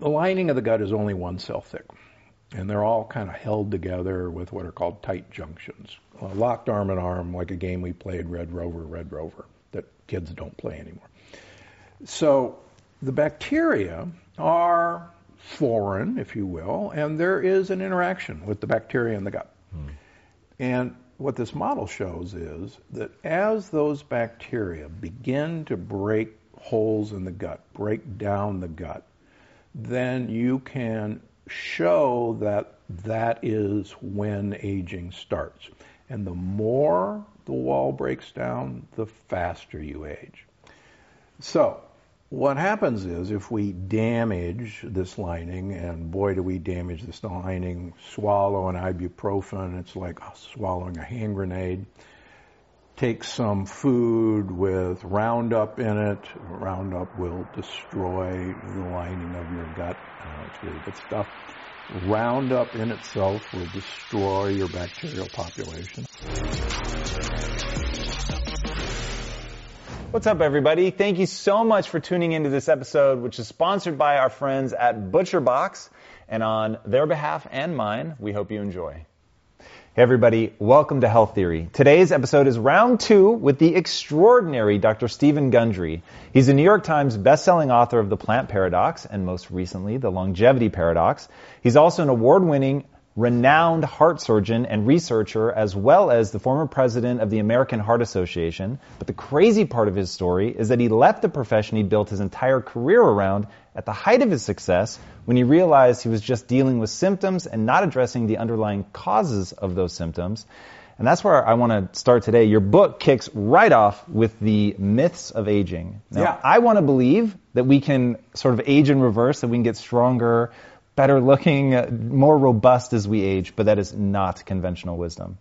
the lining of the gut is only one cell thick, and they're all kind of held together with what are called tight junctions, locked arm in arm, like a game we played, Red Rover, Red Rover, that kids don't play anymore. So the bacteria are foreign, if you will, and there is an interaction with the bacteria in the gut. Hmm. And what this model shows is that as those bacteria begin to break holes in the gut, break down the gut, then you can show that that is when aging starts. And the more the wall breaks down, the faster you age. So, what happens is if we damage this lining, and boy, do we damage this lining, swallow an ibuprofen, it's like swallowing a hand grenade. Take some food with Roundup in it. Roundup will destroy the lining of your gut. Uh, it's really good stuff. Roundup in itself will destroy your bacterial population. What's up, everybody? Thank you so much for tuning into this episode, which is sponsored by our friends at ButcherBox. And on their behalf and mine, we hope you enjoy. Hey everybody, welcome to Health Theory. Today's episode is round two with the extraordinary Dr. Steven Gundry. He's a New York Times bestselling author of The Plant Paradox and most recently The Longevity Paradox. He's also an award-winning renowned heart surgeon and researcher, as well as the former president of the American Heart Association. But the crazy part of his story is that he left the profession he built his entire career around at the height of his success when he realized he was just dealing with symptoms and not addressing the underlying causes of those symptoms. And that's where I want to start today. Your book kicks right off with the myths of aging. Now, yeah. I want to believe that we can sort of age in reverse, that we can get stronger, better looking, more robust as we age, but that is not conventional wisdom.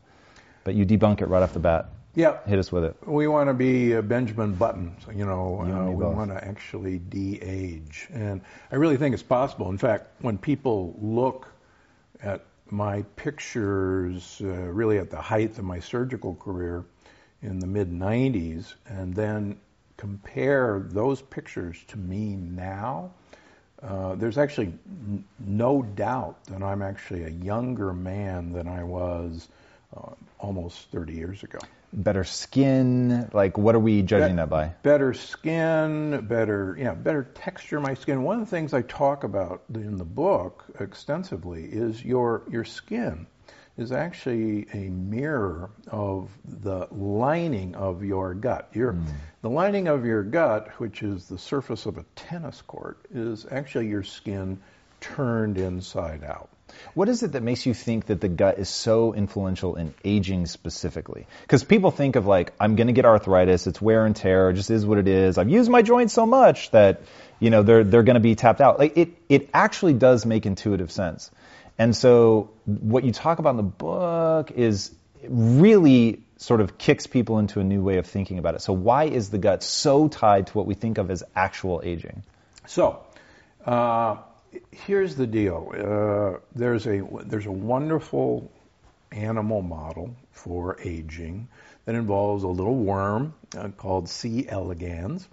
But you debunk it right off the bat. Yeah. Hit us with it. We want to be Benjamin Button. So, you know, you uh, we both. want to actually de-age. And I really think it's possible. In fact, when people look at my pictures, uh, really at the height of my surgical career in the mid 90s, and then compare those pictures to me now, uh, there's actually n- no doubt that I'm actually a younger man than I was uh, almost 30 years ago. Better skin, like what are we judging Be- that by? Better skin, better, yeah, better texture of my skin. One of the things I talk about in the book extensively is your your skin is actually a mirror of the lining of your gut. Your, mm. The lining of your gut, which is the surface of a tennis court, is actually your skin turned inside out. What is it that makes you think that the gut is so influential in aging specifically? Because people think of like, I'm going to get arthritis, it's wear and tear, it just is what it is. I've used my joints so much that, you know, they're, they're going to be tapped out. Like it, it actually does make intuitive sense. And so what you talk about in the book is really sort of kicks people into a new way of thinking about it. So why is the gut so tied to what we think of as actual aging? So uh, here's the deal. Uh, there's a there's a wonderful animal model for aging that involves a little worm uh, called C. elegans.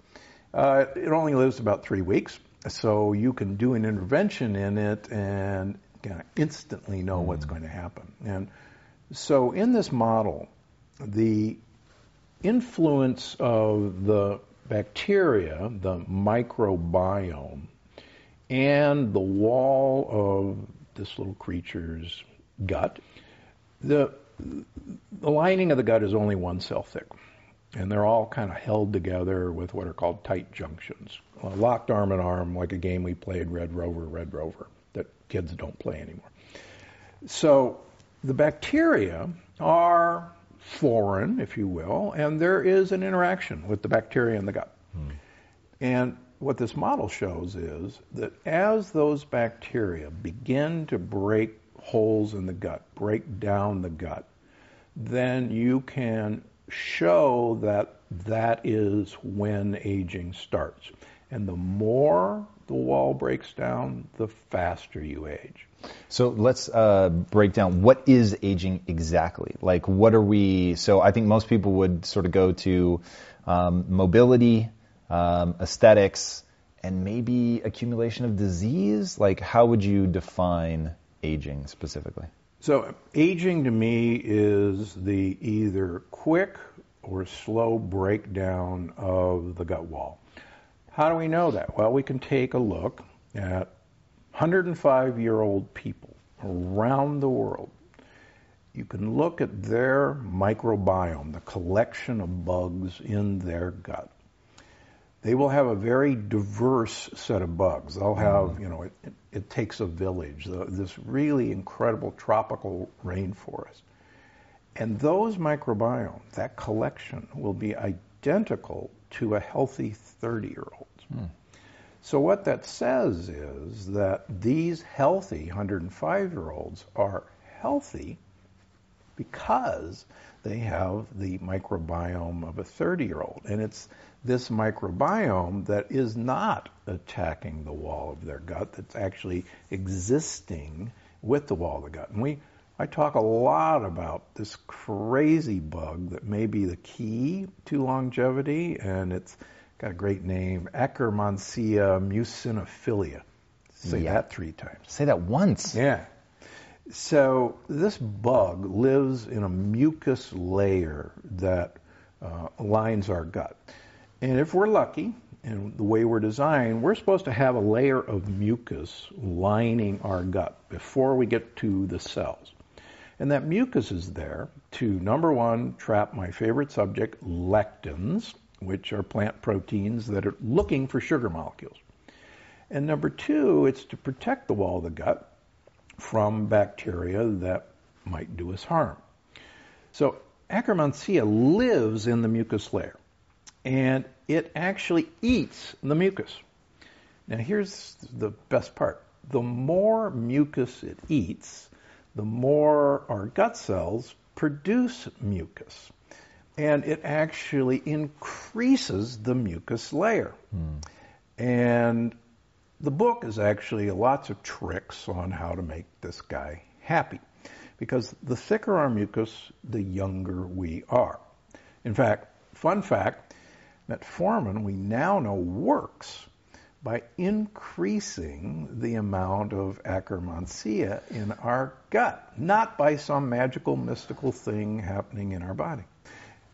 Uh, it only lives about three weeks, so you can do an intervention in it and kind of instantly know what's mm. going to happen. And so in this model, the influence of the bacteria, the microbiome, and the wall of this little creature's gut, the, the lining of the gut is only one cell thick. And they're all kind of held together with what are called tight junctions, locked arm in arm, like a game we played, Red Rover, Red Rover that kids don't play anymore. So the bacteria are foreign, if you will, and there is an interaction with the bacteria in the gut. Hmm. And what this model shows is that as those bacteria begin to break holes in the gut, break down the gut, then you can show that that is when aging starts. And the more the wall breaks down, the faster you age. So let's uh, break down what is aging exactly. Like, what are we? So I think most people would sort of go to um, mobility, um, aesthetics, and maybe accumulation of disease? Like, how would you define aging specifically? So, aging to me is the either quick or slow breakdown of the gut wall. How do we know that? Well, we can take a look at 105 year old people around the world. You can look at their microbiome, the collection of bugs in their gut. They will have a very diverse set of bugs. They'll have, you know, it, it, it takes a village, the, this really incredible tropical rainforest. And those microbiome, that collection, will be identical to a healthy 30 year old. Hmm. So, what that says is that these healthy 105 year olds are healthy because they have the microbiome of a 30 year old. And it's this microbiome that is not attacking the wall of their gut, that's actually existing with the wall of the gut. And we, I talk a lot about this crazy bug that may be the key to longevity, and it's got a great name, Akkermansia muciniphila. Say yeah. that three times. Say that once. Yeah. So this bug lives in a mucus layer that uh, lines our gut. And if we're lucky, and the way we're designed, we're supposed to have a layer of mucus lining our gut before we get to the cells. And that mucus is there to, number one, trap my favorite subject, lectins, which are plant proteins that are looking for sugar molecules. And number two, it's to protect the wall of the gut from bacteria that might do us harm. So Akkermansia lives in the mucus layer, and it actually eats the mucus. Now here's the best part. The more mucus it eats, the more our gut cells produce mucus and it actually increases the mucus layer. Mm. And the book is actually lots of tricks on how to make this guy happy. Because the thicker our mucus, the younger we are. In fact, fun fact, metformin we now know works by increasing the amount of Akkermansia in our gut, not by some magical mystical thing happening in our body.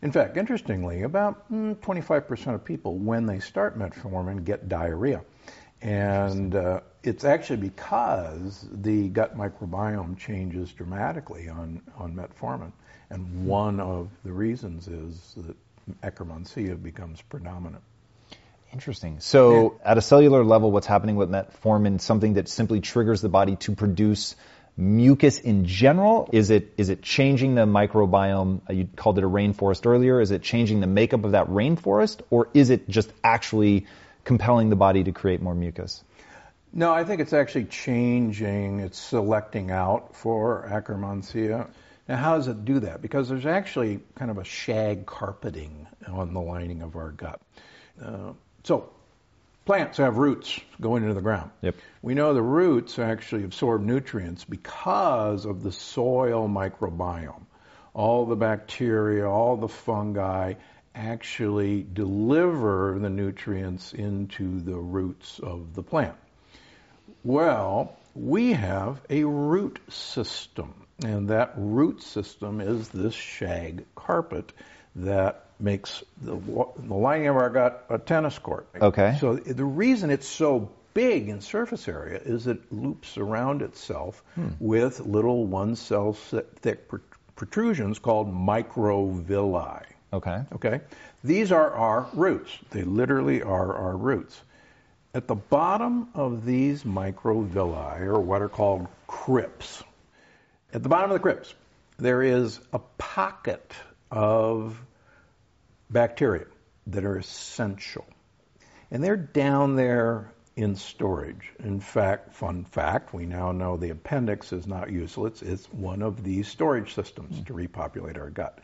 In fact, interestingly, about 25% mm, of people, when they start metformin, get diarrhea. And uh, it's actually because the gut microbiome changes dramatically on, on metformin. And one of the reasons is that Akkermansia becomes predominant. Interesting. So, yeah. at a cellular level, what's happening with metformin, something that simply triggers the body to produce mucus in general? Is it is it changing the microbiome? Uh, you called it a rainforest earlier. Is it changing the makeup of that rainforest, or is it just actually compelling the body to create more mucus? No, I think it's actually changing. It's selecting out for Akkermansia. Now, how does it do that? Because there's actually kind of a shag carpeting on the lining of our gut. Uh, so plants have roots going into the ground. Yep. We know the roots actually absorb nutrients because of the soil microbiome. All the bacteria, all the fungi actually deliver the nutrients into the roots of the plant. Well, we have a root system, and that root system is this shag carpet that makes the, the lining of our gut a tennis court. Okay. So the reason it's so big in surface area is it loops around itself hmm. with little one cell thick protrusions called microvilli. Okay. Okay. These are our roots. They literally are our roots. At the bottom of these microvilli, or what are called crypts, at the bottom of the crypts, there is a pocket of bacteria that are essential. And they're down there in storage. In fact, fun fact, we now know the appendix is not useless. It's one of these storage systems to repopulate our gut.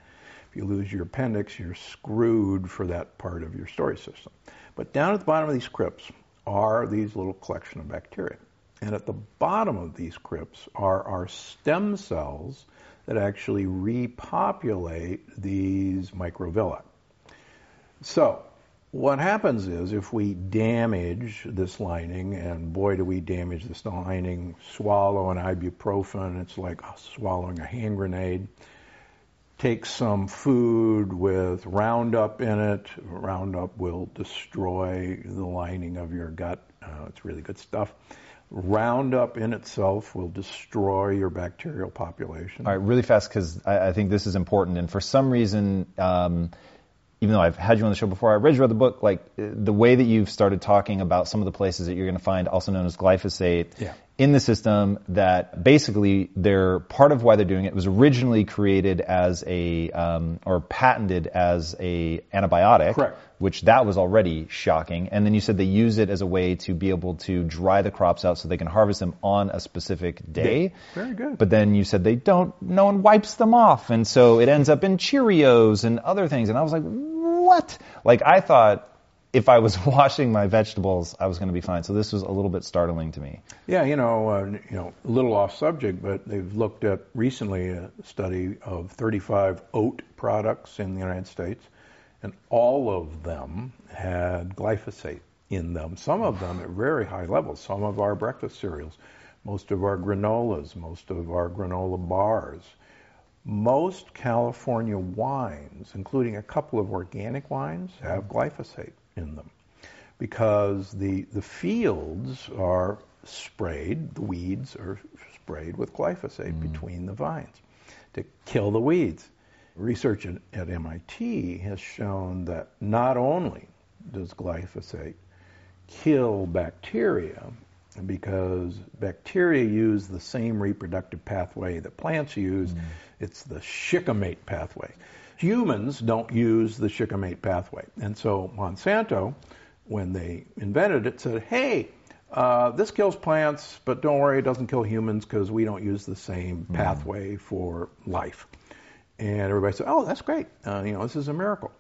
If you lose your appendix, you're screwed for that part of your storage system. But down at the bottom of these crypts are these little collection of bacteria. And at the bottom of these crypts are our stem cells that actually repopulate these microvilli. So, what happens is if we damage this lining, and boy, do we damage this lining, swallow an ibuprofen, it's like swallowing a hand grenade. Take some food with Roundup in it. Roundup will destroy the lining of your gut. Uh, it's really good stuff. Roundup in itself will destroy your bacterial population. All right, really fast because I, I, think this is important. And for some reason, um, even though I've had you on the show before, I read you read the book, like the way that you've started talking about some of the places that you're going to find, also known as glyphosate, yeah. In the system, that basically they're part of why they're doing it. It was originally created as a um, or patented as a antibiotic, Correct. which that was already shocking. And then you said they use it as a way to be able to dry the crops out so they can harvest them on a specific day. Very good. But then you said they don't. No one wipes them off, and so it ends up in Cheerios and other things. And I was like what? Like I thought if I was washing my vegetables, I was going to be fine. So this was a little bit startling to me. Yeah, you know, uh, you know, a little off subject, but they've looked at recently a study of 35 oat products in the United States, and all of them had glyphosate in them. Some of them at very high levels. Some of our breakfast cereals, most of our granolas, most of our granola bars most California wines, including a couple of organic wines, have glyphosate in them because the, the fields are sprayed, the weeds are sprayed with glyphosate mm. between the vines to kill the weeds. Research at, at MIT has shown that not only does glyphosate kill bacteria, because bacteria use the same reproductive pathway that plants use. Mm. It's the shikimate pathway. Humans don't use the shikimate pathway. And so Monsanto, when they invented it, said, hey, uh, this kills plants, but don't worry, it doesn't kill humans because we don't use the same mm. pathway for life. And everybody said, oh, that's great. Uh, you know, this is a miracle.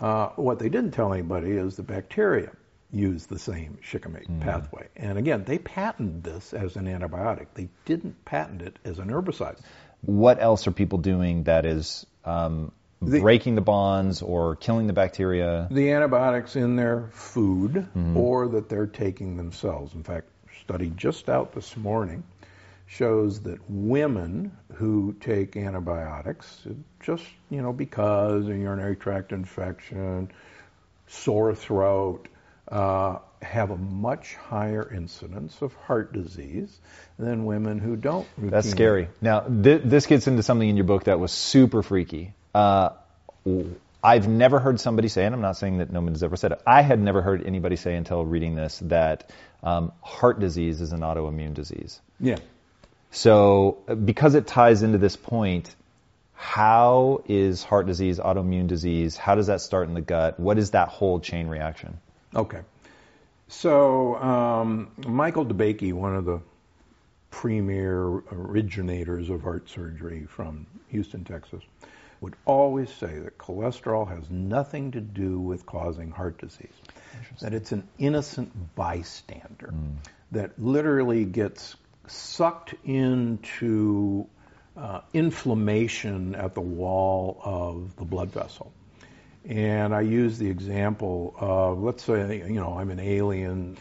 Uh, what they didn't tell anybody is the bacteria use the same shikimate mm. pathway. And again, they patented this as an antibiotic. They didn't patent it as an herbicide. What else are people doing that is um, the, breaking the bonds or killing the bacteria? The antibiotics in their food mm-hmm. or that they're taking themselves. In fact, study just out this morning shows that women who take antibiotics, just you know because a urinary tract infection, sore throat, uh, have a much higher incidence of heart disease than women who don't. Routinely. That's scary. Now, th- this gets into something in your book that was super freaky. Uh, I've never heard somebody say, and I'm not saying that no one has ever said it, I had never heard anybody say until reading this that um, heart disease is an autoimmune disease. Yeah. So, because it ties into this point, how is heart disease autoimmune disease? How does that start in the gut? What is that whole chain reaction? Okay. So, um, Michael DeBakey, one of the premier originators of heart surgery from Houston, Texas, would always say that cholesterol has nothing to do with causing heart disease. That it's an innocent bystander mm. that literally gets sucked into uh, inflammation at the wall of the blood vessel. And I use the example of, let's say, you know, I'm an alien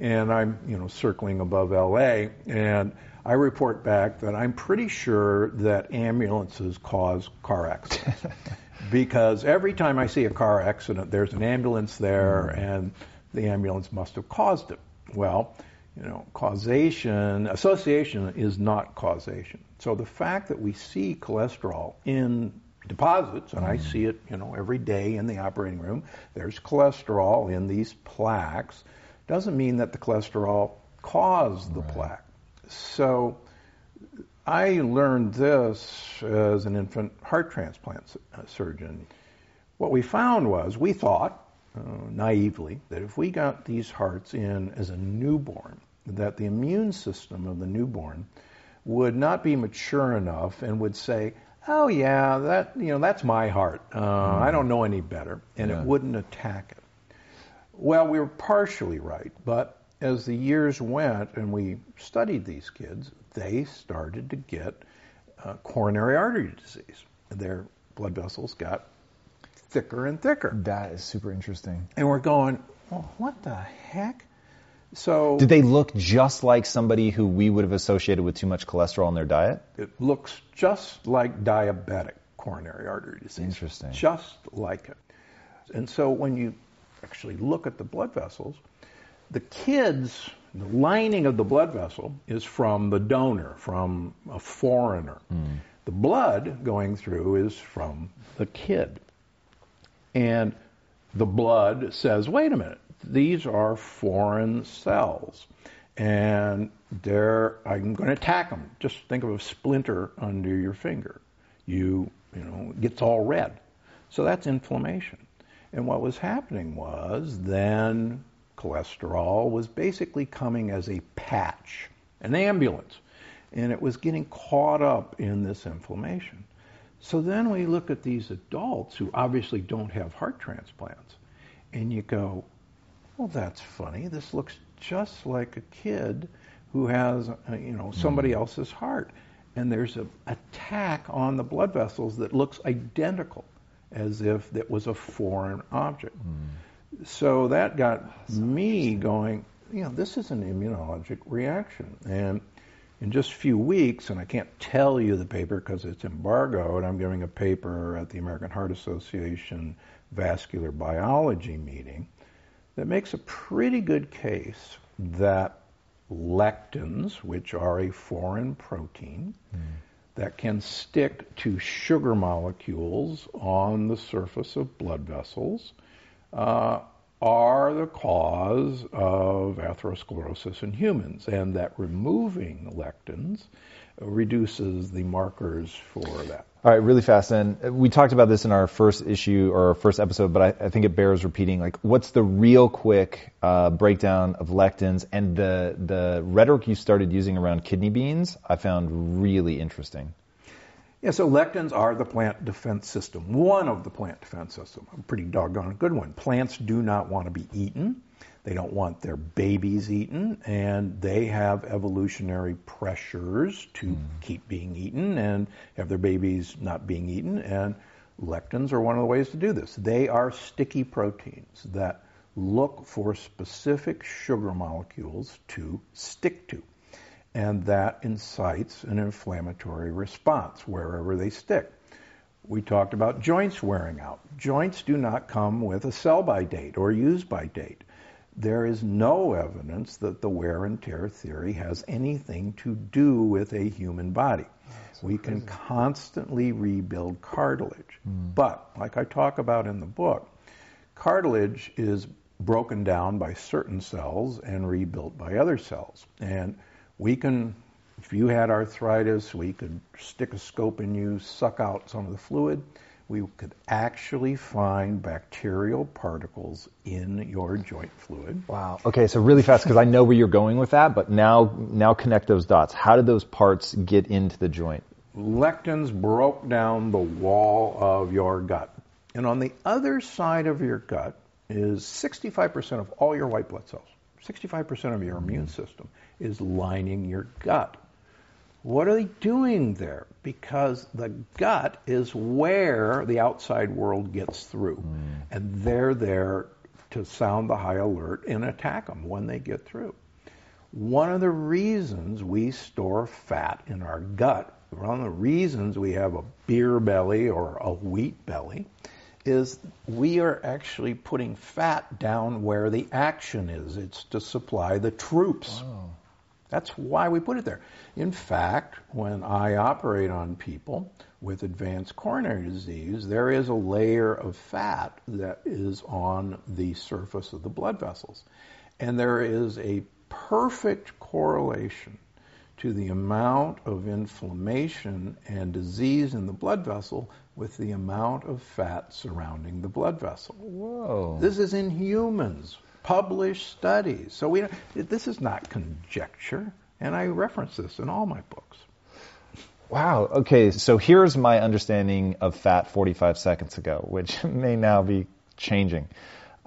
and I'm, you know, circling above LA and I report back that I'm pretty sure that ambulances cause car accidents. because every time I see a car accident, there's an ambulance there mm. and the ambulance must have caused it. Well, you know, causation, association is not causation. So the fact that we see cholesterol in deposits, and I mm. see it, you know, every day in the operating room. There's cholesterol in these plaques. Doesn't mean that the cholesterol caused the right. plaque. So I learned this as an infant heart transplant uh, surgeon. What we found was we thought, uh, naively, that if we got these hearts in as a newborn, that the immune system of the newborn would not be mature enough and would say, oh yeah, that you know that's my heart. Uh, mm. I don't know any better, and yeah. it wouldn't attack it. Well, we were partially right, but as the years went and we studied these kids, they started to get uh, coronary artery disease. Their blood vessels got thicker and thicker. That is super interesting. And we're going, well, what the heck? So Did they look just like somebody who we would have associated with too much cholesterol in their diet? it looks just like diabetic coronary artery disease. Interesting. Just like it. And so when you actually look at the blood vessels, the kids, the lining of the blood vessel is from the donor, from a foreigner. Hmm. The blood going through is from the kid. And the blood says, wait a minute, these are foreign cells. And they're, I'm going to attack them. Just think of a splinter under your finger. You, you know, it gets all red. So that's inflammation. And what was happening was then cholesterol was basically coming as a patch, an ambulance, and it was getting caught up in this inflammation. So then we look at these adults who obviously don't have heart transplants, and you go, well, that's funny. This looks just like a kid who has, uh, you know, somebody else's heart. And there's an attack on the blood vessels that looks identical as if it was a foreign object. So that got me going, you know, this is an immunologic reaction. And in just a few weeks, and I can't tell you the paper because it's embargoed, I'm giving a paper at the American Heart Association vascular biology meeting that makes a pretty good case that lectins, which are a foreign protein, that can stick to sugar molecules on the surface of blood vessels, uh, are the cause of atherosclerosis in humans, and that removing lectins reduces the markers for that. All right, really fast. And we talked about this in our first issue or our first episode, but I, I think it bears repeating. Like, what's the real quick uh, breakdown of lectins and the the rhetoric you started using around kidney beans? I found really interesting. Yeah, so lectins are the plant defense system, one of the plant defense system, a pretty doggone good one. Plants do not want to be eaten. They don't want their babies eaten, and they have evolutionary pressures to hmm. keep being eaten and have their babies not being eaten. And lectins are one of the ways to do this. They are sticky proteins that look for specific sugar molecules to stick to and that incites an inflammatory response wherever they stick. We talked about joints wearing out. Joints do not come with a sell by date or use by date. There is no evidence that the wear and tear theory has anything to do with a human body. we can constantly rebuild cartilage. Hmm. But, like I talk about in the book, cartilage is broken down by certain cells and rebuilt by other cells. And we can, if you had arthritis, we could stick a scope in you, suck out some of the fluid. We could actually find bacterial particles in your joint fluid. Wow. Okay, so really fast because I know where you're going with that, but now now connect those dots. How did those parts get into the joint? Lectins broke down the wall of your gut. And on the other side of your gut is 65% of all your white blood cells. 65% of your immune mm-hmm. system is lining your gut. What are they doing there? Because the gut is where the outside world gets through. Mm. And they're there to sound the high alert and attack them when they get through. One of the reasons we store fat in our gut, one of the reasons we have a beer belly or a wheat belly, is we are actually putting fat down where the action is. It's to supply the troops. Oh. That's why we put it there. In fact, when I operate on people with advanced coronary disease, there is a layer of fat that is on the surface of the blood vessels. And there is a perfect correlation to the amount of inflammation and disease in the blood vessel with the amount of fat surrounding the blood vessel. Whoa. This is in humans, published studies. So we, this is not conjecture, and I reference this in all my books. Wow. Okay, so here's my understanding of fat 45 seconds ago, which may now be changing.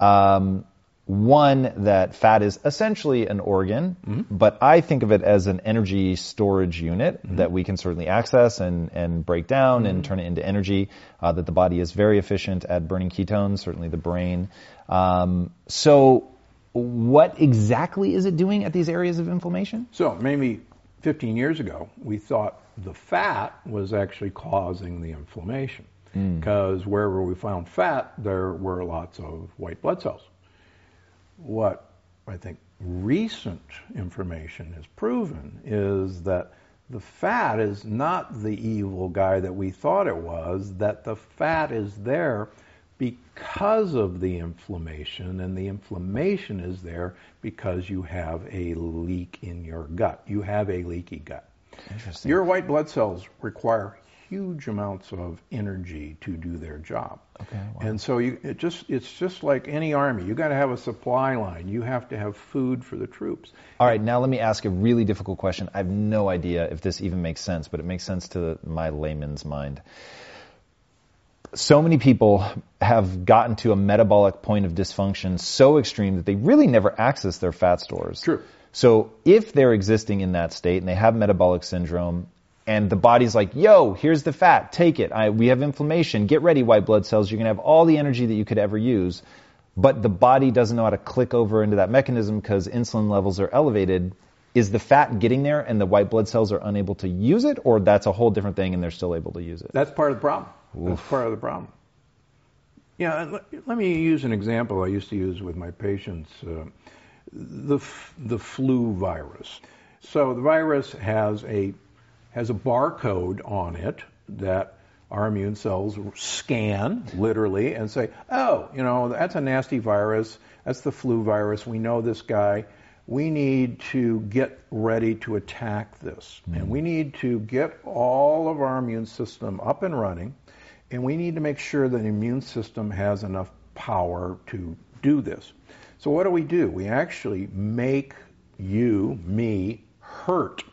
Um, one, that fat is essentially an organ, but I think of it as an energy storage unit that we can certainly access and, and break down and turn it into energy, uh, that the body is very efficient at burning ketones, certainly the brain. Um, so, what exactly is it doing at these areas of inflammation? So maybe 15 years ago, we thought the fat was actually causing the inflammation because wherever we found fat, there were lots of white blood cells. What I think recent information has proven is that the fat is not the evil guy that we thought it was, that the fat is there because of the inflammation, and the inflammation is there because you have a leak in your gut. You have a leaky gut. Interesting. Your white blood cells require huge amounts of energy to do their job. Okay, wow. And so you, it just it's just like any army. You got to have a supply line. You have to have food for the troops. All right, now let me ask a really difficult question. I have no idea if this even makes sense, but it makes sense to my layman's mind. So many people have gotten to a metabolic point of dysfunction so extreme that they really never access their fat stores. True. So if they're existing in that state and they have metabolic syndrome, and the body's like, yo, here's the fat, take it. I, we have inflammation. Get ready, white blood cells. You're going to have all the energy that you could ever use. But the body doesn't know how to click over into that mechanism because insulin levels are elevated. Is the fat getting there and the white blood cells are unable to use it, or that's a whole different thing and they're still able to use it? That's part of the problem. That's part of the problem. Yeah, let, let me use an example I used to use with my patients. Uh, the f- the flu virus. So the virus has a has a barcode on it that our immune cells scan literally and say, "Oh, you know, that's a nasty virus. That's the flu virus. We know this guy. We need to get ready to attack this. Hmm. And we need to get all of our immune system up and running, and we need to make sure that the immune system has enough power to do this." So what do we do? We actually make you, me, hurt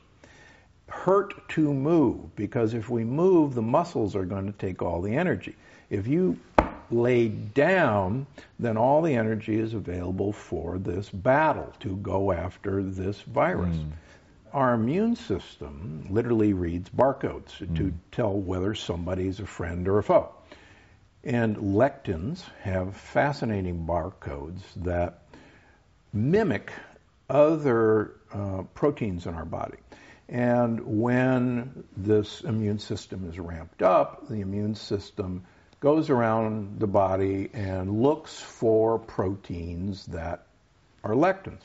hurt to move because if we move, the muscles are going to take all the energy. If you lay down, then all the energy is available for this battle to go after this virus. Our immune system literally reads barcodes to tell whether somebody's a friend or a foe. And lectins have fascinating barcodes that mimic other uh, proteins in our body. And when this immune system is ramped up, the immune system goes around the body and looks for proteins that are lectins.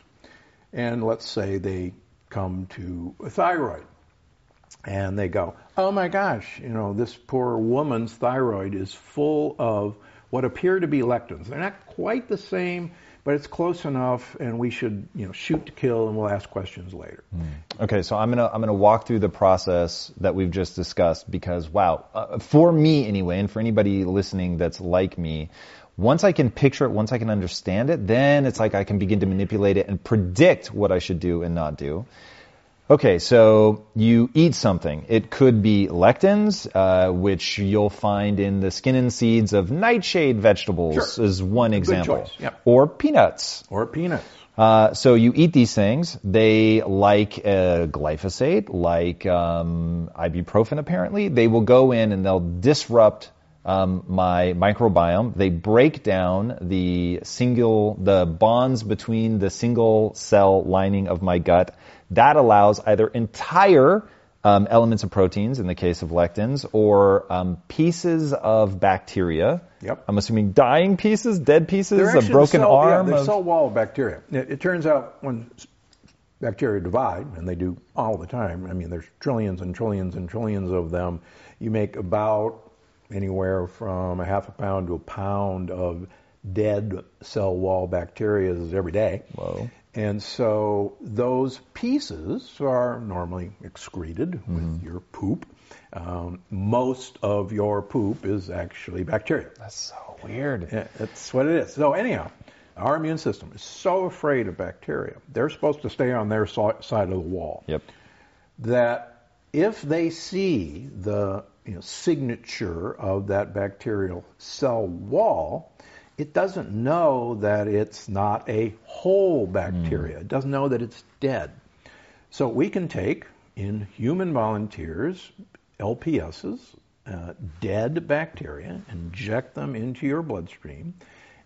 And let's say they come to a thyroid and they go, oh my gosh, you know, this poor woman's thyroid is full of what appear to be lectins. They're not quite the same, but it's close enough, and we should, you know, shoot to kill, and we'll ask questions later. Okay, so I'm gonna I'm gonna walk through the process that we've just discussed because wow, uh, for me anyway, and for anybody listening that's like me, once I can picture it, once I can understand it, then it's like I can begin to manipulate it and predict what I should do and not do. Okay, so you eat something. It could be lectins, uh, which you'll find in the skin and seeds of nightshade vegetables, Sure. is one Good example. choice, yep. Or peanuts. Or peanuts. Uh, so you eat these things. They like uh, glyphosate, like um, ibuprofen. Apparently, they will go in and they'll disrupt um, my microbiome. They break down the single, the bonds between the single cell lining of my gut. That allows either entire um, elements of proteins, in the case of lectins, or um, pieces of bacteria. Yep. I'm assuming dying pieces, dead pieces, They're a broken cell, arm. Yeah, the of- cell wall of bacteria. It, it turns out when bacteria divide, and they do all the time. I mean, there's trillions and trillions and trillions of them. You make about anywhere from a half a pound to a pound of dead cell wall bacteria every day. Whoa. And so those pieces are normally excreted with your poop. Um, most of your poop is actually bacteria. That's so weird. Yeah, That's what it is. So anyhow, our immune system is so afraid of bacteria. They're supposed to stay on their so- side of the wall. Yep. That if they see the you know, signature of that bacterial cell wall, it doesn't know that it's not a whole bacteria. It doesn't know that it's dead. So we can take in human volunteers LPSs, uh, dead bacteria, inject them into your bloodstream,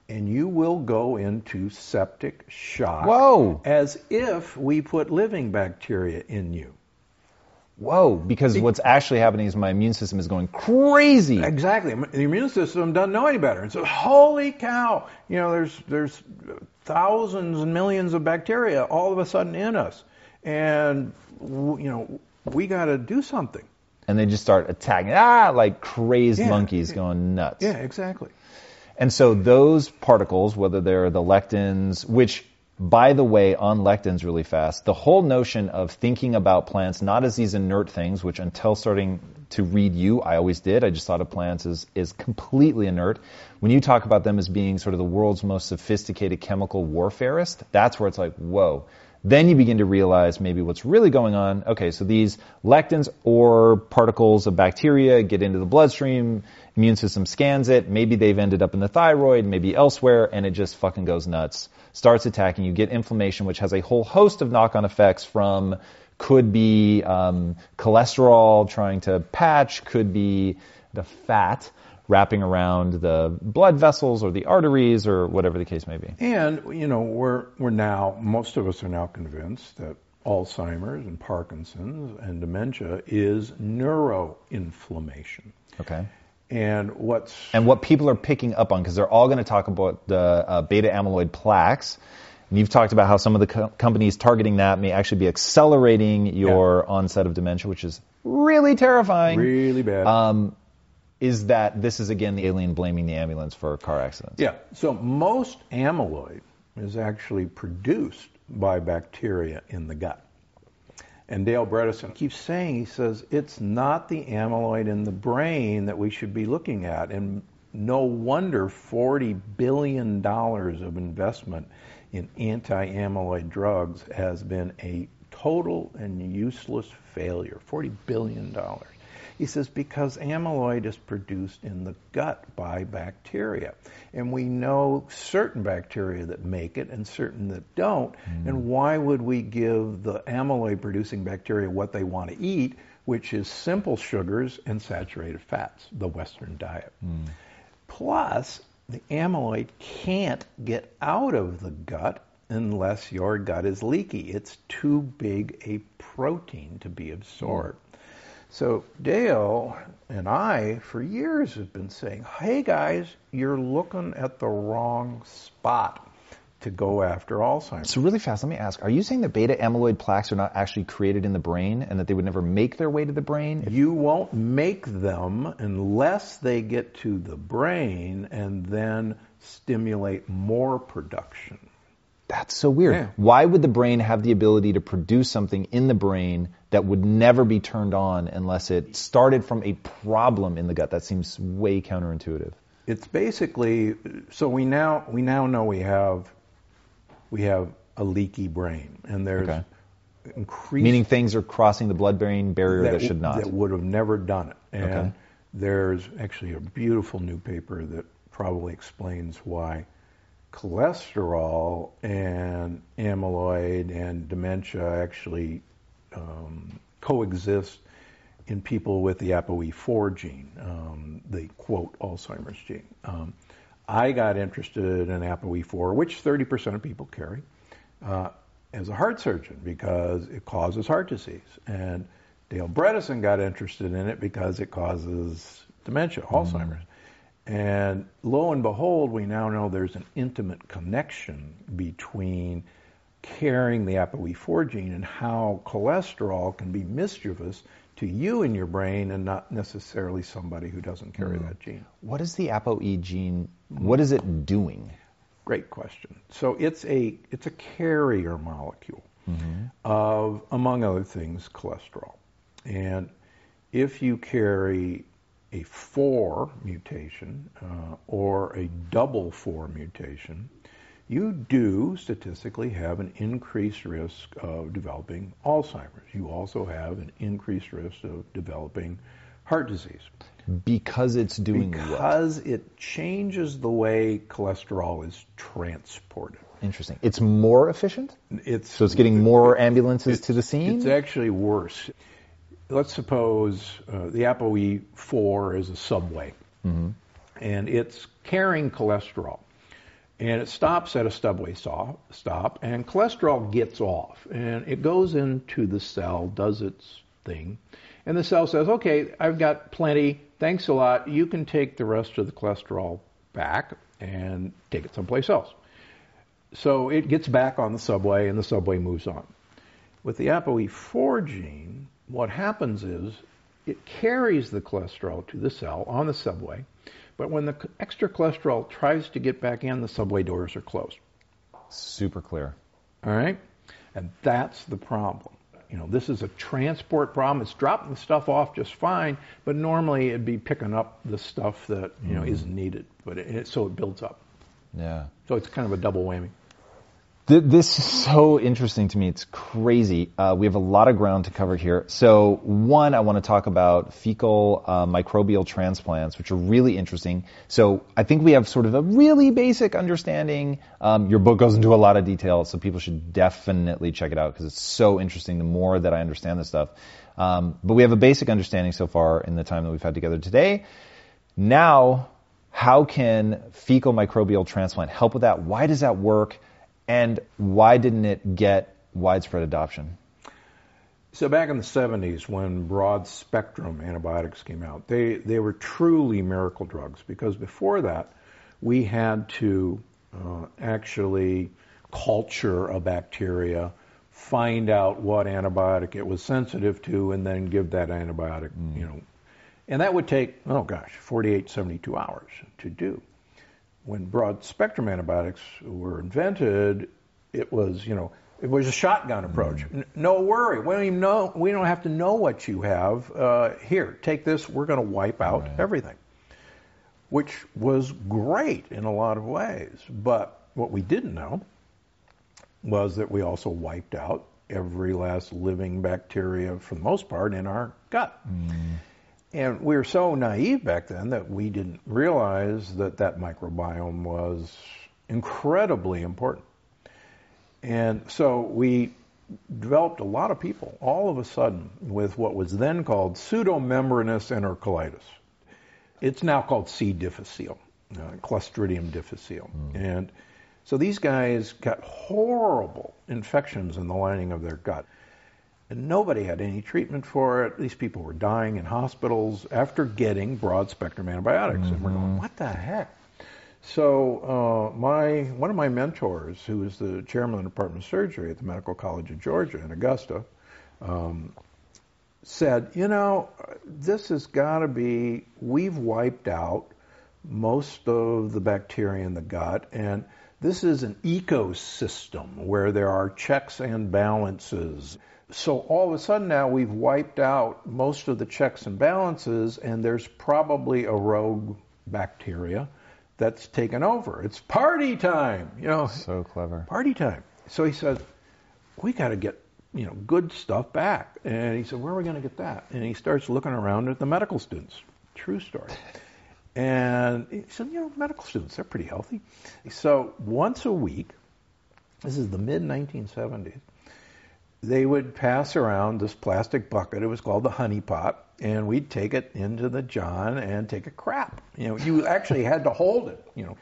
and you will go into septic shock Whoa. as if we put living bacteria in you. Whoa, because what's actually happening is my immune system is going crazy. Exactly. The immune system doesn't know any better. And so, holy cow, you know, there's, there's thousands and millions of bacteria all of a sudden in us. And, you know, we got to do something. And they just start attacking, ah, like crazed Yeah. monkeys going nuts. Yeah, exactly. And so those particles, whether they're the lectins, which by the way, on lectins really fast, the whole notion of thinking about plants not as these inert things, which until starting to read you, I always did. I just thought of plants as, as completely inert. When you talk about them as being sort of the world's most sophisticated chemical warfarist, that's where it's like, whoa. Then you begin to realize maybe what's really going on. Okay, so these lectins or particles of bacteria get into the bloodstream, immune system scans it, maybe they've ended up in the thyroid, maybe elsewhere, and it just fucking goes nuts. Starts attacking, you get inflammation, which has a whole host of knock-on effects from could be um, cholesterol trying to patch, could be the fat wrapping around the blood vessels or the arteries or whatever the case may be. And, you know, we're, we're now, most of us are now convinced that Alzheimer's and Parkinson's and dementia is neuroinflammation. Okay. And what's and what people are picking up on because they're all going to talk about the uh, beta amyloid plaques. And you've talked about how some of the co- companies targeting that may actually be accelerating your onset of dementia, which is really terrifying. really bad. Um, is that this is again the alien blaming the ambulance for car accidents? Yeah. So most amyloid is actually produced by bacteria in the gut. And Dale Bredesen keeps saying, he says, it's not the amyloid in the brain that we should be looking at. And no wonder $40 billion of investment in anti amyloid drugs has been a total and useless failure. $40 billion. He says because amyloid is produced in the gut by bacteria. And we know certain bacteria that make it and certain that don't. Mm. And why would we give the amyloid producing bacteria what they want to eat, which is simple sugars and saturated fats, the Western diet? Mm. Plus, the amyloid can't get out of the gut unless your gut is leaky. It's too big a protein to be absorbed. So Dale and I, for years, have been saying, hey guys, you're looking at the wrong spot to go after Alzheimer's. So really fast, let me ask: Are you saying that beta amyloid plaques are not actually created in the brain, and that they would never make their way to the brain? You won't make them unless they get to the brain and then stimulate more production. That's so weird. Yeah. Why would the brain have the ability to produce something in the brain that would never be turned on unless it started from a problem in the gut? That seems way counterintuitive. It's basically so we now we now know we have we have a leaky brain and there's Okay. increased Meaning things are crossing the blood-brain barrier that, should not. That would have never done it. And Okay. there's actually a beautiful new paper that probably explains why cholesterol and amyloid and dementia actually um, coexist in people with the ApoE4 gene, um, the quote Alzheimer's gene. Um, I got interested in ApoE4, which 30% of people carry, uh, as a heart surgeon because it causes heart disease. And Dale Bredesen got interested in it because it causes dementia, Alzheimer's. And lo and behold, we now know there's an intimate connection between carrying the ApoE4 gene and how cholesterol can be mischievous to you in your brain and not necessarily somebody who doesn't carry mm-hmm. that gene. What is the ApoE gene? What is it doing? Great question. So it's a it's a carrier molecule mm-hmm. of, among other things, cholesterol. And if you carry a four mutation uh, or a double four mutation, you do statistically have an increased risk of developing Alzheimer's. You also have an increased risk of developing Heart disease. Because it's doing what? Because it changes the way cholesterol is transported. Interesting. It's more efficient? It's So it's getting more ambulances to the scene? It's actually worse. Let's suppose uh, the ApoE4 is a subway, and it's carrying cholesterol, and it stops at a subway stop, and cholesterol gets off, and it goes into the cell, does its thing, and the cell says, "Okay, I've got plenty. Thanks a lot. You can take the rest of the cholesterol back and take it someplace else." So it gets back on the subway, and the subway moves on. With the ApoE4 gene, what happens is it carries the cholesterol to the cell on the subway, but when the extra cholesterol tries to get back in, the subway doors are closed. Super clear. All right? And that's the problem. You know, this is a transport problem. It's dropping the stuff off just fine, but normally it'd be picking up the stuff that, you know, isn't mm-hmm. needed. But it, it, so it builds up. Yeah. So it's kind of a double whammy. Th- This is so interesting to me. It's crazy. Uh, we have a lot of ground to cover here. So, one, I want to talk about fecal uh, microbial transplants, which are really interesting. So, I think we have sort of a really basic understanding. Um, your book goes into a lot of detail, so people should definitely check it out because it's so interesting. The more that I understand this stuff, um, but we have a basic understanding so far in the time that we've had together today. Now, how can fecal microbial transplant help with that? Why does that work? And why didn't it get widespread adoption? So back in the 70s, when broad spectrum antibiotics came out, they, they were truly miracle drugs because before that, we had to uh, actually culture a bacteria, find out what antibiotic it was sensitive to, and then give that antibiotic, you know. And that would take, oh gosh, 48, 72 hours to do. When broad spectrum antibiotics were invented, it was, you know, it was a shotgun approach. N- No worry, we don't even know. We don't have to know what you have. Uh, here, take this. We're going to wipe out everything, which was great in a lot of ways. But what we didn't know was that we also wiped out every last living bacteria, for the most part, in our gut. And we were so naive back then that we didn't realize that that microbiome was incredibly important. And so we developed a lot of people all of a sudden with what was then called pseudomembranous enterocolitis. It's now called C. difficile, uh, Clostridium difficile. And so these guys got horrible infections in the lining of their gut. And nobody had any treatment for it. These people were dying in hospitals after getting broad spectrum antibiotics. And we're going, what the heck? So uh, my one of my mentors, who was the chairman of the Department of Surgery at the Medical College of Georgia in Augusta, um, said, you know, this has got to be, we've wiped out most of the bacteria in the gut, and this is an ecosystem where there are checks and balances. So all of a sudden now we've wiped out most of the checks and balances, and there's probably a rogue bacteria that's taken over. It's party time, you know So clever. party time. So he said, we got to get you know good stuff back. And he said, where are we going to get that? And he starts looking around at the medical students. True story. And he said, you know, medical students, they're pretty healthy. So once a week, this is the mid 1970s, they would pass around this plastic bucket. It was called the honey pot. And we'd take it into the John and take a crap. You know, you actually had to hold it, you know,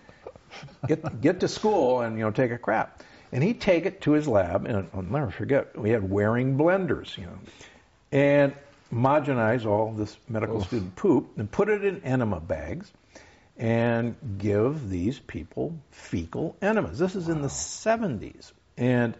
get get to school and you know take a crap. And he'd take it to his lab, and I'll never forget. We had Waring blenders, you know, and homogenize all this medical student poop and put it in enema bags, and give these people fecal enemas. This is in the 70s, and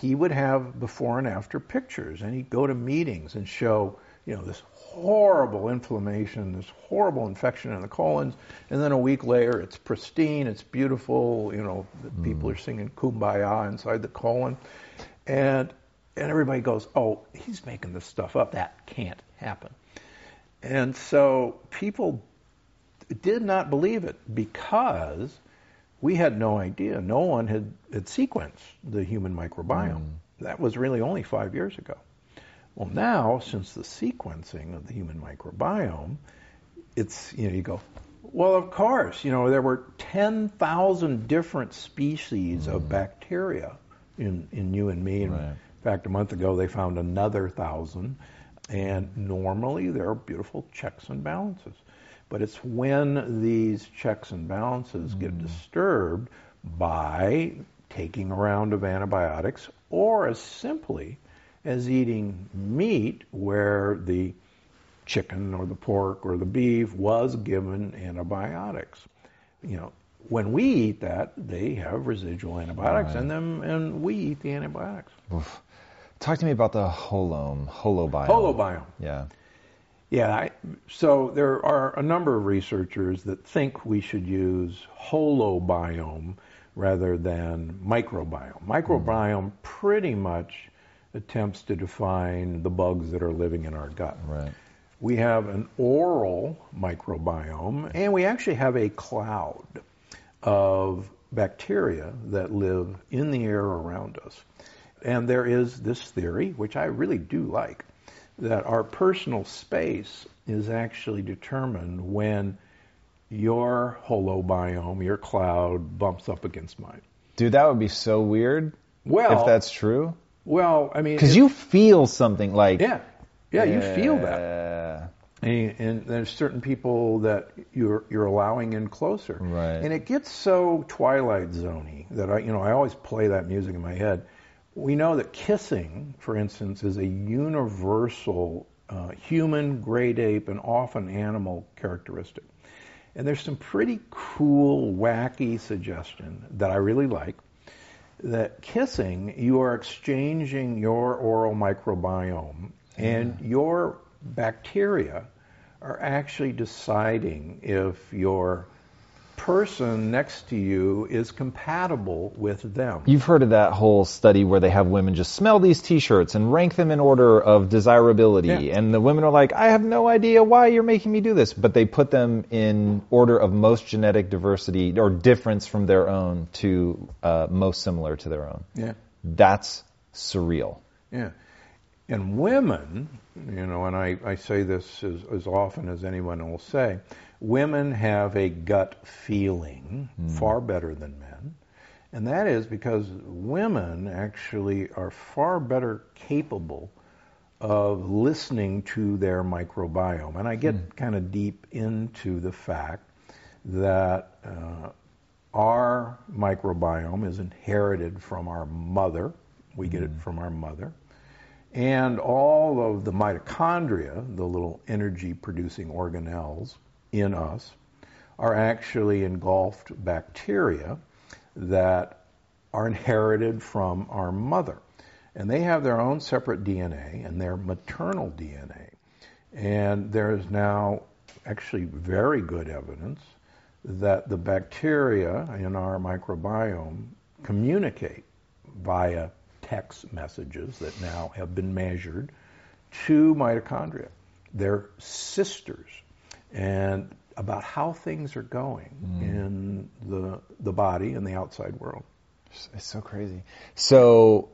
he would have before and after pictures, and he'd go to meetings and show, you know, this horrible inflammation, this horrible infection in the colons, and then a week later it's pristine, it's beautiful, you know, the mm. people are singing kumbaya inside the colon, and and everybody goes, oh, he's making this stuff up. That can't happen. And so people did not believe it because we had no idea. No one had, had sequenced the human microbiome. Mm. That was really only five years ago. Well, now, since the sequencing of the human microbiome, it's, you know, you go, well, of course, you know, there were 10,000 different species of mm. bacteria in, in you and me. And Right. In fact, a month ago, they found another thousand. And normally, there are beautiful checks and balances. But it's when these checks and balances get mm-hmm. disturbed by taking a round of antibiotics or as simply as eating meat where the chicken or the pork or the beef was given antibiotics. You know, when we eat that, they have residual antibiotics Right. in them, and we eat the antibiotics. Oof. Talk to me about the holome, holobiome. Holobiome. Yeah. Yeah, I, so there are a number of researchers that think we should use holobiome rather than microbiome. Microbiome hmm. pretty much attempts to define the bugs that are living in our gut. Right. We have an oral microbiome, and we actually have a cloud of bacteria that live in the air around us. And there is this theory, which I really do like, that our personal space is actually determined when your holobiome, your cloud, bumps up against mine. Dude, that would be so weird Well, if that's true. well, I mean, Because you feel something like. yeah, yeah, you feel that. Yeah. And, and there's certain people that you're you're allowing in closer, Right. And it gets so Twilight Zoney that I you know I always play that music in my head. We know that kissing, for instance, is a universal uh, human, great ape, and often animal characteristic. And there's some pretty cool, wacky suggestion that I really like. That kissing, you are exchanging your oral microbiome, and your bacteria are actually deciding if your person next to you is compatible with them. You've heard of that whole study where they have women just smell these T-shirts and rank them in order of desirability, Yeah. and the women are like, "I have no idea why you're making me do this," but they put them in order of most genetic diversity or difference from their own to uh, most similar to their own. Yeah. That's surreal. Yeah. And women, you know, and I, I say this as, as often as anyone will say, women have a gut feeling hmm. far better than men. And that is because women actually are far better capable of listening to their microbiome. And I get hmm. kind of deep into the fact that uh, our microbiome is inherited from our mother. We get it hmm. from our mother. And all of the mitochondria, the little energy producing organelles in us, are actually engulfed bacteria that are inherited from our mother. And they have their own separate DNA and their maternal DNA. And there is now actually very good evidence that the bacteria in our microbiome communicate via text messages that now have been measured to mitochondria. They're sisters. And about how things are going in the, the body and the outside world. It's so crazy. So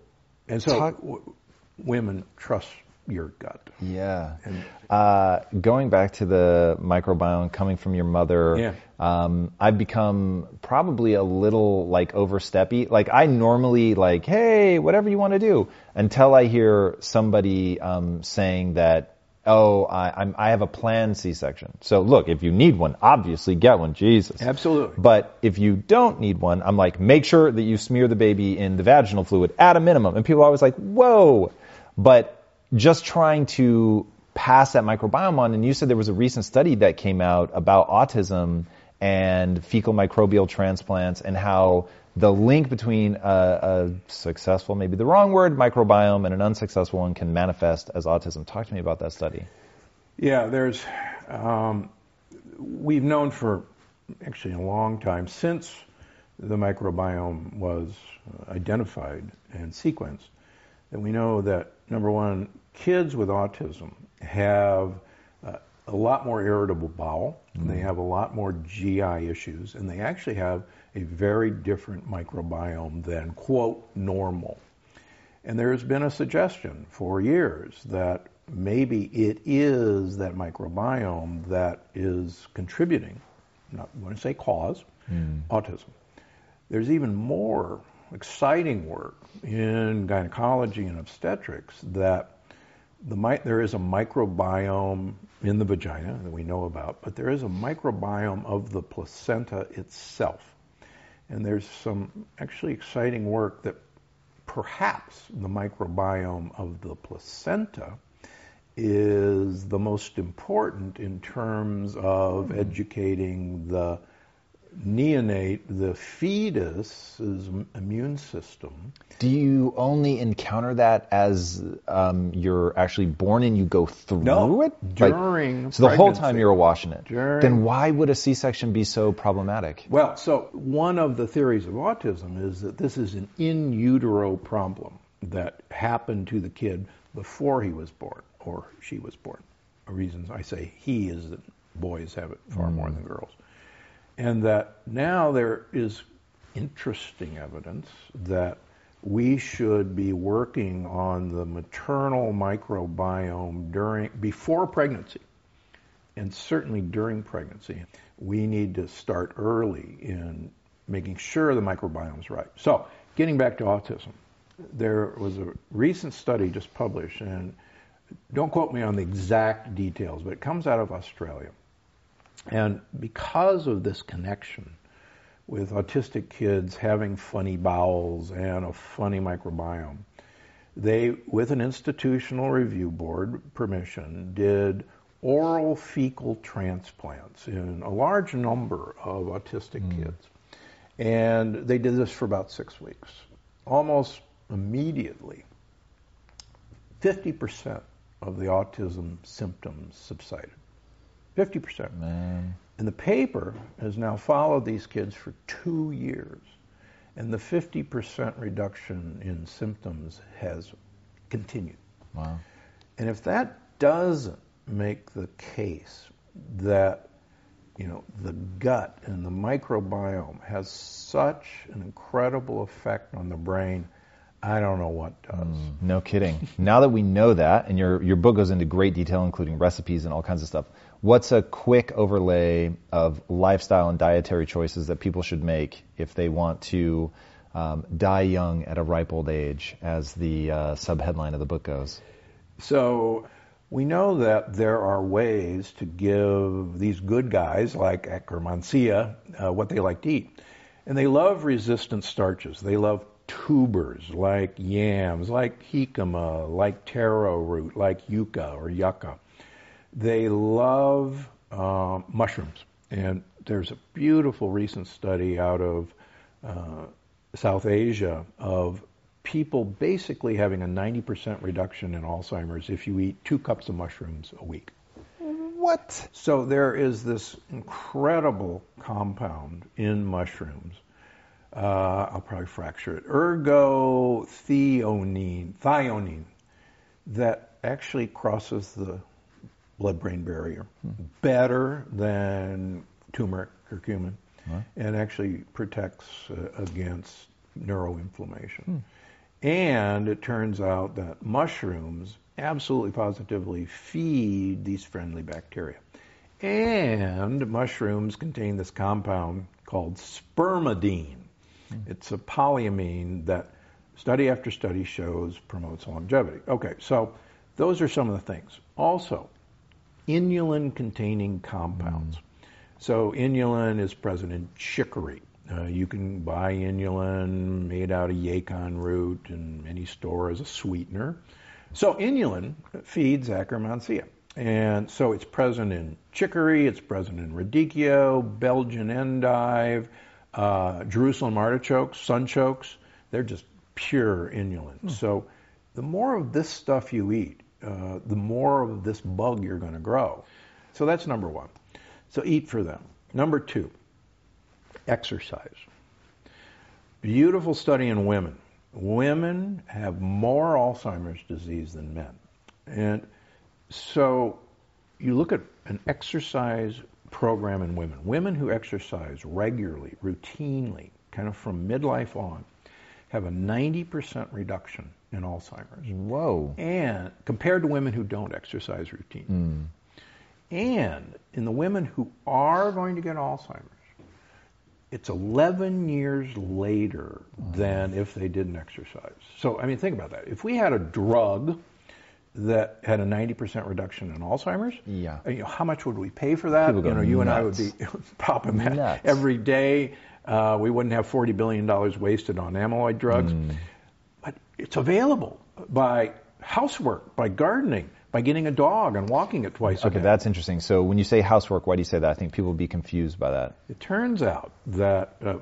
And so Talk- w- women trust your gut. Yeah. And- Uh, going back to the microbiome coming from your mother, Yeah. um, I've become probably a little like oversteppy. Like I normally like, hey, whatever you want to do, until I hear somebody um, saying that, oh, I, I'm, I have a planned C-section. So look, if you need one, obviously get one. Jesus. Absolutely. But if you don't need one, I'm like, make sure that you smear the baby in the vaginal fluid at a minimum. And people are always like, whoa. But just trying to pass that microbiome on, and you said there was a recent study that came out about autism and fecal microbial transplants and how the link between a, a successful, maybe the wrong word, microbiome and an unsuccessful one can manifest as autism. Talk to me about that study. Yeah, there's. Um, we've known for actually a long time since the microbiome was identified and sequenced that we know that number one, kids with autism have uh, a lot more irritable bowel, and they have a lot more GI issues, and they actually have a very different microbiome than quote normal. And there's been a suggestion for years that maybe it is that microbiome that is contributing, not want to say cause, hmm. autism. There's even more exciting work in gynecology and obstetrics that the, there is a microbiome in the vagina that we know about, but there is a microbiome of the placenta itself. And there's some actually exciting work that perhaps the microbiome of the placenta is the most important in terms of hmm. educating the neonate, the fetus's immune system. Do you only encounter that as um, you're actually born and you go through No, it? during so the whole time you're washing it. During- Then why would a C-section be so problematic? Well, so one of the theories of autism is that this is an in utero problem that happened to the kid before he was born or she was born. The reasons I say he is that boys have it far more than girls. And that now there is interesting evidence that we should be working on the maternal microbiome during before pregnancy and certainly during pregnancy, we need to start early in making sure the microbiome is right. So, getting back to autism, there was a recent study just published, and don't quote me on the exact details, but it comes out of Australia. And because of this connection with autistic kids having funny bowels and a funny microbiome, they, with an institutional review board permission, did oral fecal transplants in a large number of autistic hmm. kids. And they did this for about six weeks. Almost immediately, 50% of the autism symptoms subsided. 50%. Man. And the paper has now followed these kids for two years. And the 50% reduction in symptoms has continued. Wow. And if that doesn't make the case that you know the gut and the microbiome has such an incredible effect on the brain, I don't know what does. Mm, no kidding. now that we know that, and your your book goes into great detail, including recipes and all kinds of stuff. What's a quick overlay of lifestyle and dietary choices that people should make if they want to um, die young at a ripe old age, as the uh, subheadline of the book goes? So we know that there are ways to give these good guys like Akkermansia uh, what they like to eat. And they love resistant starches. They love tubers like yams, like jicama, like taro root, like yucca or yucca. They love uh, mushrooms. And there's a beautiful recent study out of uh, South Asia of people basically having a 90% reduction in Alzheimer's if you eat two cups of mushrooms a week. What? So there is this incredible compound in mushrooms. Uh, I'll probably fracture it. Ergothioneine, thionine, that actually crosses the blood-brain barrier hmm. better than turmeric, curcumin, and actually protects uh, against neuroinflammation. Hmm. And it turns out that mushrooms absolutely positively feed these friendly bacteria. And mushrooms contain this compound called spermidine. Hmm. It's a polyamine that study after study shows promotes longevity. Okay, so those are some of the things. Also, inulin containing compounds. So inulin is present in chicory. Uh, you can buy inulin made out of yacon root in any store as a sweetener. So inulin feeds Akkermansia. And so it's present in chicory, it's present in radicchio, Belgian endive, uh, Jerusalem artichokes, sunchokes. They're just pure inulin. So the more of this stuff you eat, uh, the more of this bug you're going to grow. So that's number one. So eat for them. Number two, exercise. Beautiful study in women. Women have more Alzheimer's disease than men. And so you look at an exercise program in women. Women who exercise regularly, routinely, kind of from midlife on, have a 90% reduction in Alzheimer's. Whoa. And compared to women who don't exercise routine. And in the women who are going to get Alzheimer's, it's 11 years later than if they didn't exercise. So, I mean, think about that. If we had a drug that had a 90% reduction in Alzheimer's, Yeah. you know, how much would we pay for that? People you know, you and I would be popping that every day. Uh, we wouldn't have $40 billion wasted on amyloid drugs. Hmm. It's available by housework, by gardening, by getting a dog and walking it twice a day. Okay, that's interesting. So when you say housework, why do you say that? I think people would be confused by that. It turns out that, uh,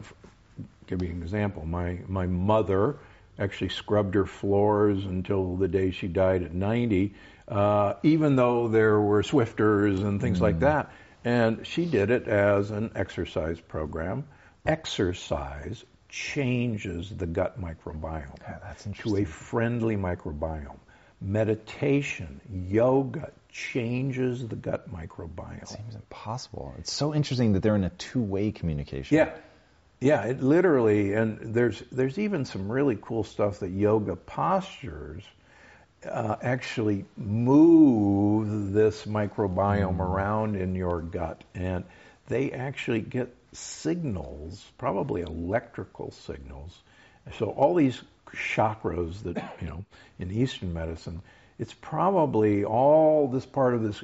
give you an example, my, my mother actually scrubbed her floors until the day she died at 90, uh, even though there were Swifters and things like that. And she did it as an exercise program. Exercise changes the gut microbiome Yeah, that's to a friendly microbiome. Meditation, yoga changes the gut microbiome. It Seems impossible. It's so interesting that they're in a two-way communication. Yeah, yeah, it literally, and there's there's even some really cool stuff that yoga postures uh, actually move this microbiome around in your gut, and they actually get signals, probably electrical signals. So all these chakras that you know in Eastern medicine, it's probably all this part of this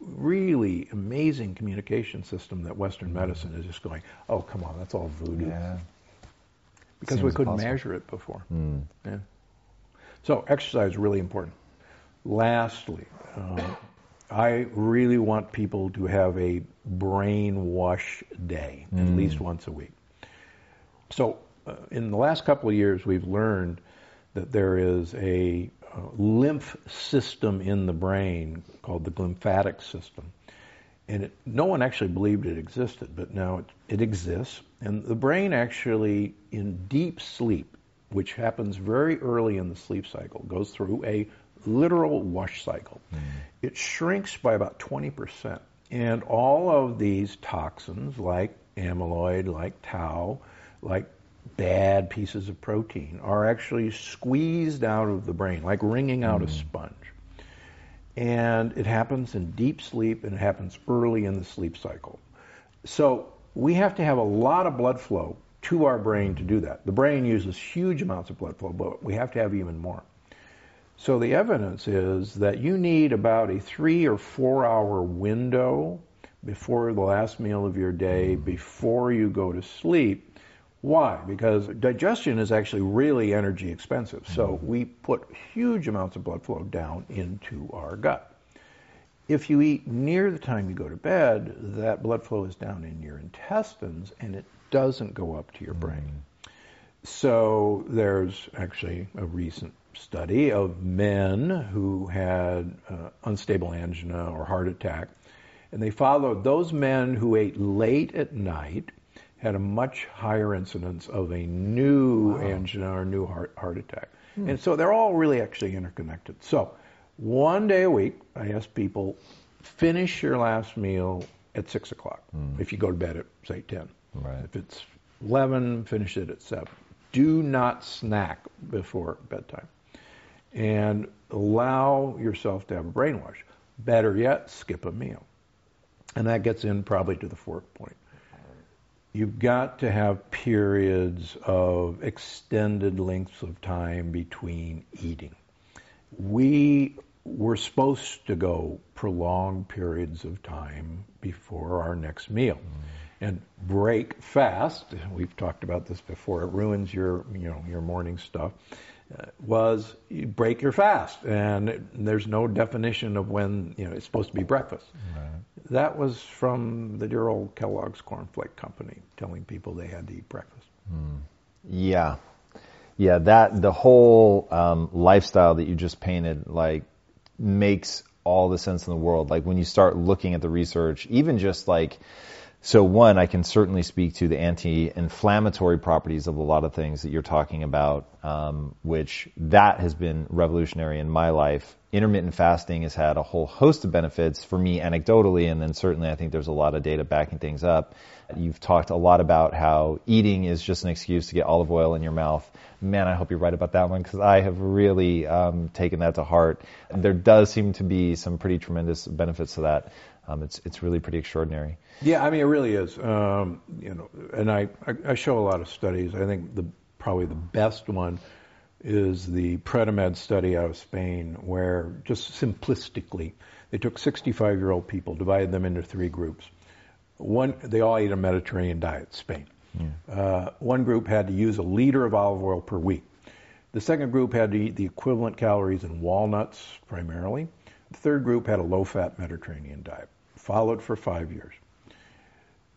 really amazing communication system that Western medicine is just going, oh come on, that's all voodoo Yeah. because we couldn't impossible. measure it before. Yeah. So exercise is really important. Lastly, uh, I really want people to have a brain wash day at least once a week. So uh, in the last couple of years, we've learned that there is a uh, lymph system in the brain called the glymphatic system. And it, no one actually believed it existed, but now it, it exists. And the brain actually, in deep sleep, which happens very early in the sleep cycle, goes through a literal wash cycle. Mm. It shrinks by about 20%. And all of these toxins, like amyloid, like tau, like bad pieces of protein, are actually squeezed out of the brain, like wringing out a mm. sponge. And it happens in deep sleep and it happens early in the sleep cycle. So we have to have a lot of blood flow to our brain to do that. The brain uses huge amounts of blood flow, but we have to have even more. So the evidence is that you need about a three or four hour window before the last meal of your day, before you go to sleep. Why? Because digestion is actually really energy expensive. So mm-hmm. we put huge amounts of blood flow down into our gut. If you eat near the time you go to bed, that blood flow is down in your intestines and it doesn't go up to your brain. Mm-hmm. So there's actually a recent study of men who had uh, unstable angina or heart attack, and they followed those men who ate late at night had a much higher incidence of a new angina or new heart, heart attack. And so they're all really actually interconnected. So one day a week, I ask people, finish your last meal at 6 o'clock. If you go to bed at, say, 10. Right. If it's 11, finish it at 7. Do not snack before bedtime. And allow yourself to have a brainwash. Better yet, skip a meal. And that gets in probably to the fourth point. You've got to have periods of extended lengths of time between eating. We were supposed to go prolonged periods of time before our next meal. Mm-hmm. And break fast, we've talked about this before, it ruins your, you know, your morning stuff, was you break your fast. And it, there's no definition of when, you know, it's supposed to be breakfast. That was from the dear old Kellogg's Cornflake Company telling people they had to eat breakfast. Yeah, yeah. That the whole um, lifestyle that you just painted, like, makes all the sense in the world. Like when you start looking at the research, even just like, so one, I can certainly speak to the anti-inflammatory properties of a lot of things that you're talking about, um, which that has been revolutionary in my life intermittent fasting has had a whole host of benefits for me anecdotally, and then certainly I think there's a lot of data backing things up. You've talked a lot about how eating is just an excuse to get olive oil in your mouth. Man, I hope you're right about that one because I have really um, taken that to heart. There does seem to be some pretty tremendous benefits to that. Um, it's it's really pretty extraordinary. Yeah, I mean it really is. Um, you know, and I, I I show a lot of studies. I think the probably the best one is the Predimed study out of Spain, where just simplistically they took 65 year old people, divided them into three groups. One, they all ate a Mediterranean diet, Spain. Yeah. Uh, one group had to use a liter of olive oil per week. The second group had to eat the equivalent calories in walnuts primarily. The third group had a low fat Mediterranean diet, followed for five years.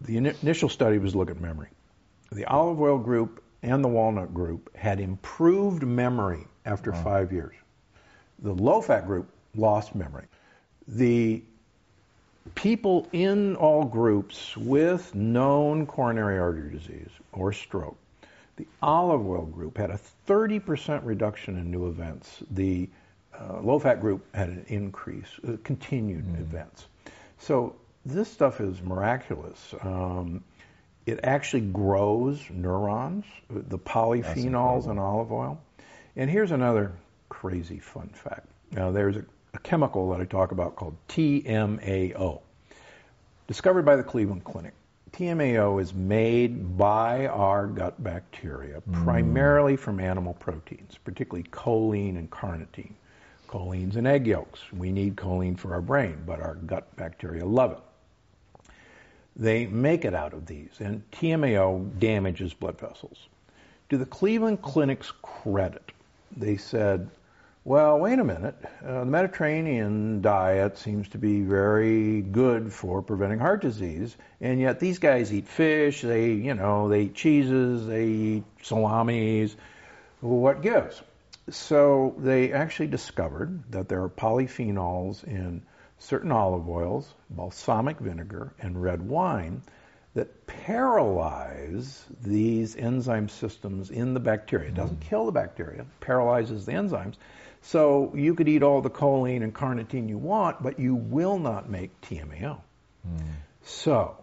The initial study was look at memory. The olive oil group and the walnut group had improved memory after wow. five years. The low fat group lost memory. The people in all groups with known coronary artery disease or stroke, the olive oil group had a 30% reduction in new events. The uh, low fat group had an increase, uh, continued mm. events. So this stuff is miraculous. Um, it actually grows neurons, the polyphenols in olive oil. And here's another crazy fun fact. Now, there's a, a chemical that I talk about called TMAO, discovered by the Cleveland Clinic. TMAO is made by our gut bacteria, mm. primarily from animal proteins, particularly choline and carnitine. Choline's in egg yolks. We need choline for our brain, but our gut bacteria love it they make it out of these, and TMAO damages blood vessels. To the Cleveland Clinic's credit, they said, well, wait a minute. Uh, the Mediterranean diet seems to be very good for preventing heart disease, and yet these guys eat fish, they, you know, they eat cheeses, they eat salamis. What gives? So they actually discovered that there are polyphenols in certain olive oils, balsamic vinegar, and red wine that paralyze these enzyme systems in the bacteria. It doesn't kill the bacteria, paralyzes the enzymes. So you could eat all the choline and carnitine you want, but you will not make TMAO. Mm. So,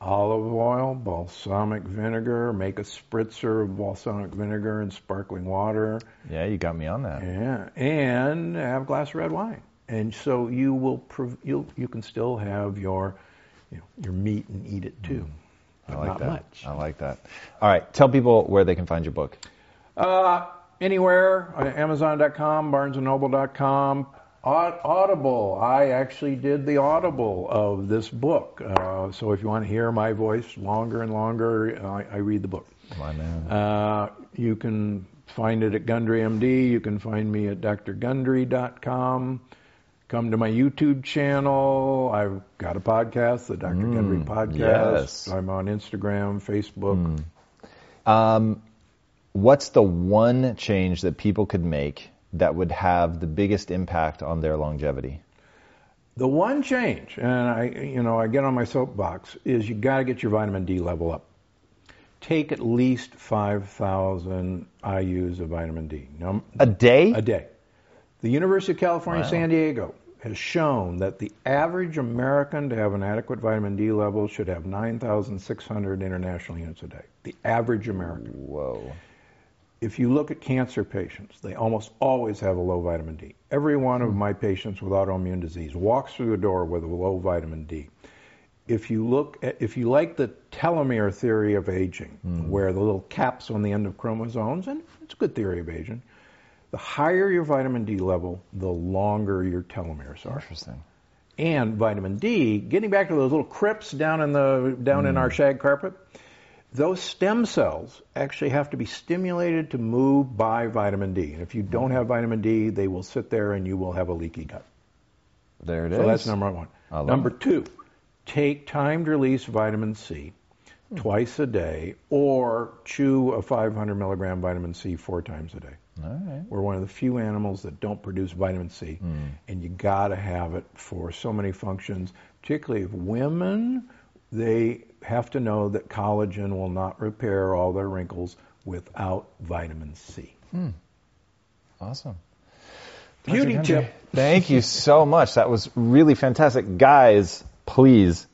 olive oil, balsamic vinegar, make a spritzer of balsamic vinegar and sparkling water. Yeah, you got me on that. Yeah, and have a glass of red wine and so you will you you can still have your you know, your meat and eat it too. Mm. I like that. much. I like that. All right, tell people where they can find your book. Uh, anywhere, uh, Amazon.com, BarnesandNoble.com. Audible. I actually did the Audible of this book. Uh, so if you want to hear my voice longer and longer, I, I read the book. My man. Uh, you can find it at Gundry MD. You can find me at drgundry.com come to my YouTube channel. I've got a podcast, the Dr. Mm, Gundry Podcast. Yes. I'm on Instagram, Facebook. Mm. Um, what's the one change that people could make that would have the biggest impact on their longevity? The one change, and I, you know, I get on my soapbox, is you got to get your vitamin D level up. Take at least 5,000 IU's of vitamin D. Now, a day? A day. The University of California, wow. San Diego has shown that the average American to have an adequate vitamin D level should have 9,600 international units a day. The average American. Whoa. If you look at cancer patients, they almost always have a low vitamin D. Every one of my patients with autoimmune disease walks through the door with a low vitamin D. If you look at, if you like the telomere theory of aging, mm. where the little caps on the end of chromosomes, and it's a good theory of aging, the higher your vitamin D level, the longer your telomeres are. Interesting. And vitamin D, getting back to those little crypts down in the down mm. in our shag carpet, those stem cells actually have to be stimulated to move by vitamin D. And if you don't have vitamin D, they will sit there and you will have a leaky gut. There it so is. so that's number one. Number it. two, take timed release vitamin C hmm. twice a day or chew a 500 milligram vitamin C four times a day. We're one of the few animals that don't produce vitamin C, mm. and you got to have it for so many functions. Particularly if women, they have to know that collagen will not repair all their wrinkles without vitamin C. Mm. Awesome. Beauty tip. Thank you so much. That was really fantastic. Guys, please,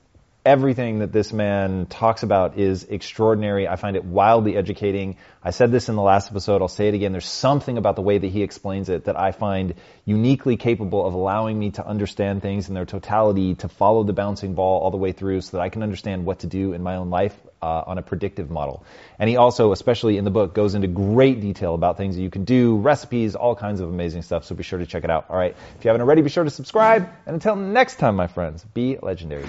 everything that this man talks about is extraordinary. I find it wildly educating. I said this in the last episode. I'll say it again. There's something about the way that he explains it that I find uniquely capable of allowing me to understand things in their totality, to follow the bouncing ball all the way through so that I can understand what to do in my own life uh, on a predictive model. And he also, especially in the book, goes into great detail about things that you can do, recipes, all kinds of amazing stuff. So be sure to check it out. All right. If you haven't already, be sure to subscribe. And until next time, my friends, be legendary.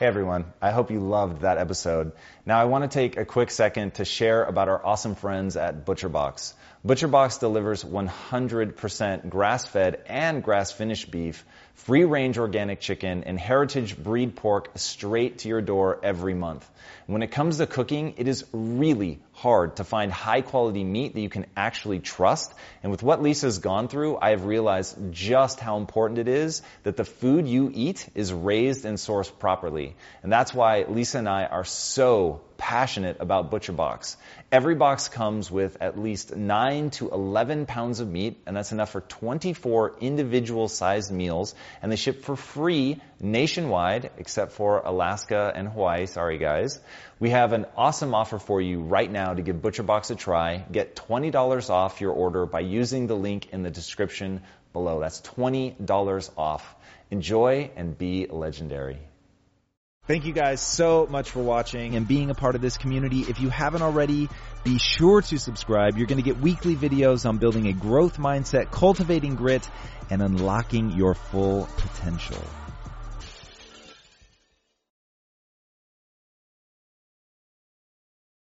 Hey everyone, I hope you loved that episode. Now I want to take a quick second to share about our awesome friends at ButcherBox. ButcherBox delivers 100% grass-fed and grass-finished beef, free-range organic chicken, and heritage breed pork straight to your door every month. When it comes to cooking, it is really hard to find high quality meat that you can actually trust. And with what Lisa's gone through, I have realized just how important it is that the food you eat is raised and sourced properly. And that's why Lisa and I are so passionate about ButcherBox. Every box comes with at least 9 to 11 pounds of meat, and that's enough for 24 individual sized meals, and they ship for free nationwide, except for Alaska and Hawaii. Sorry, guys. We have an awesome offer for you right now to give ButcherBox a try. Get $20 off your order by using the link in the description below. That's $20 off. Enjoy and be legendary. Thank you guys so much for watching and being a part of this community. If you haven't already, be sure to subscribe. You're going to get weekly videos on building a growth mindset, cultivating grit, and unlocking your full potential.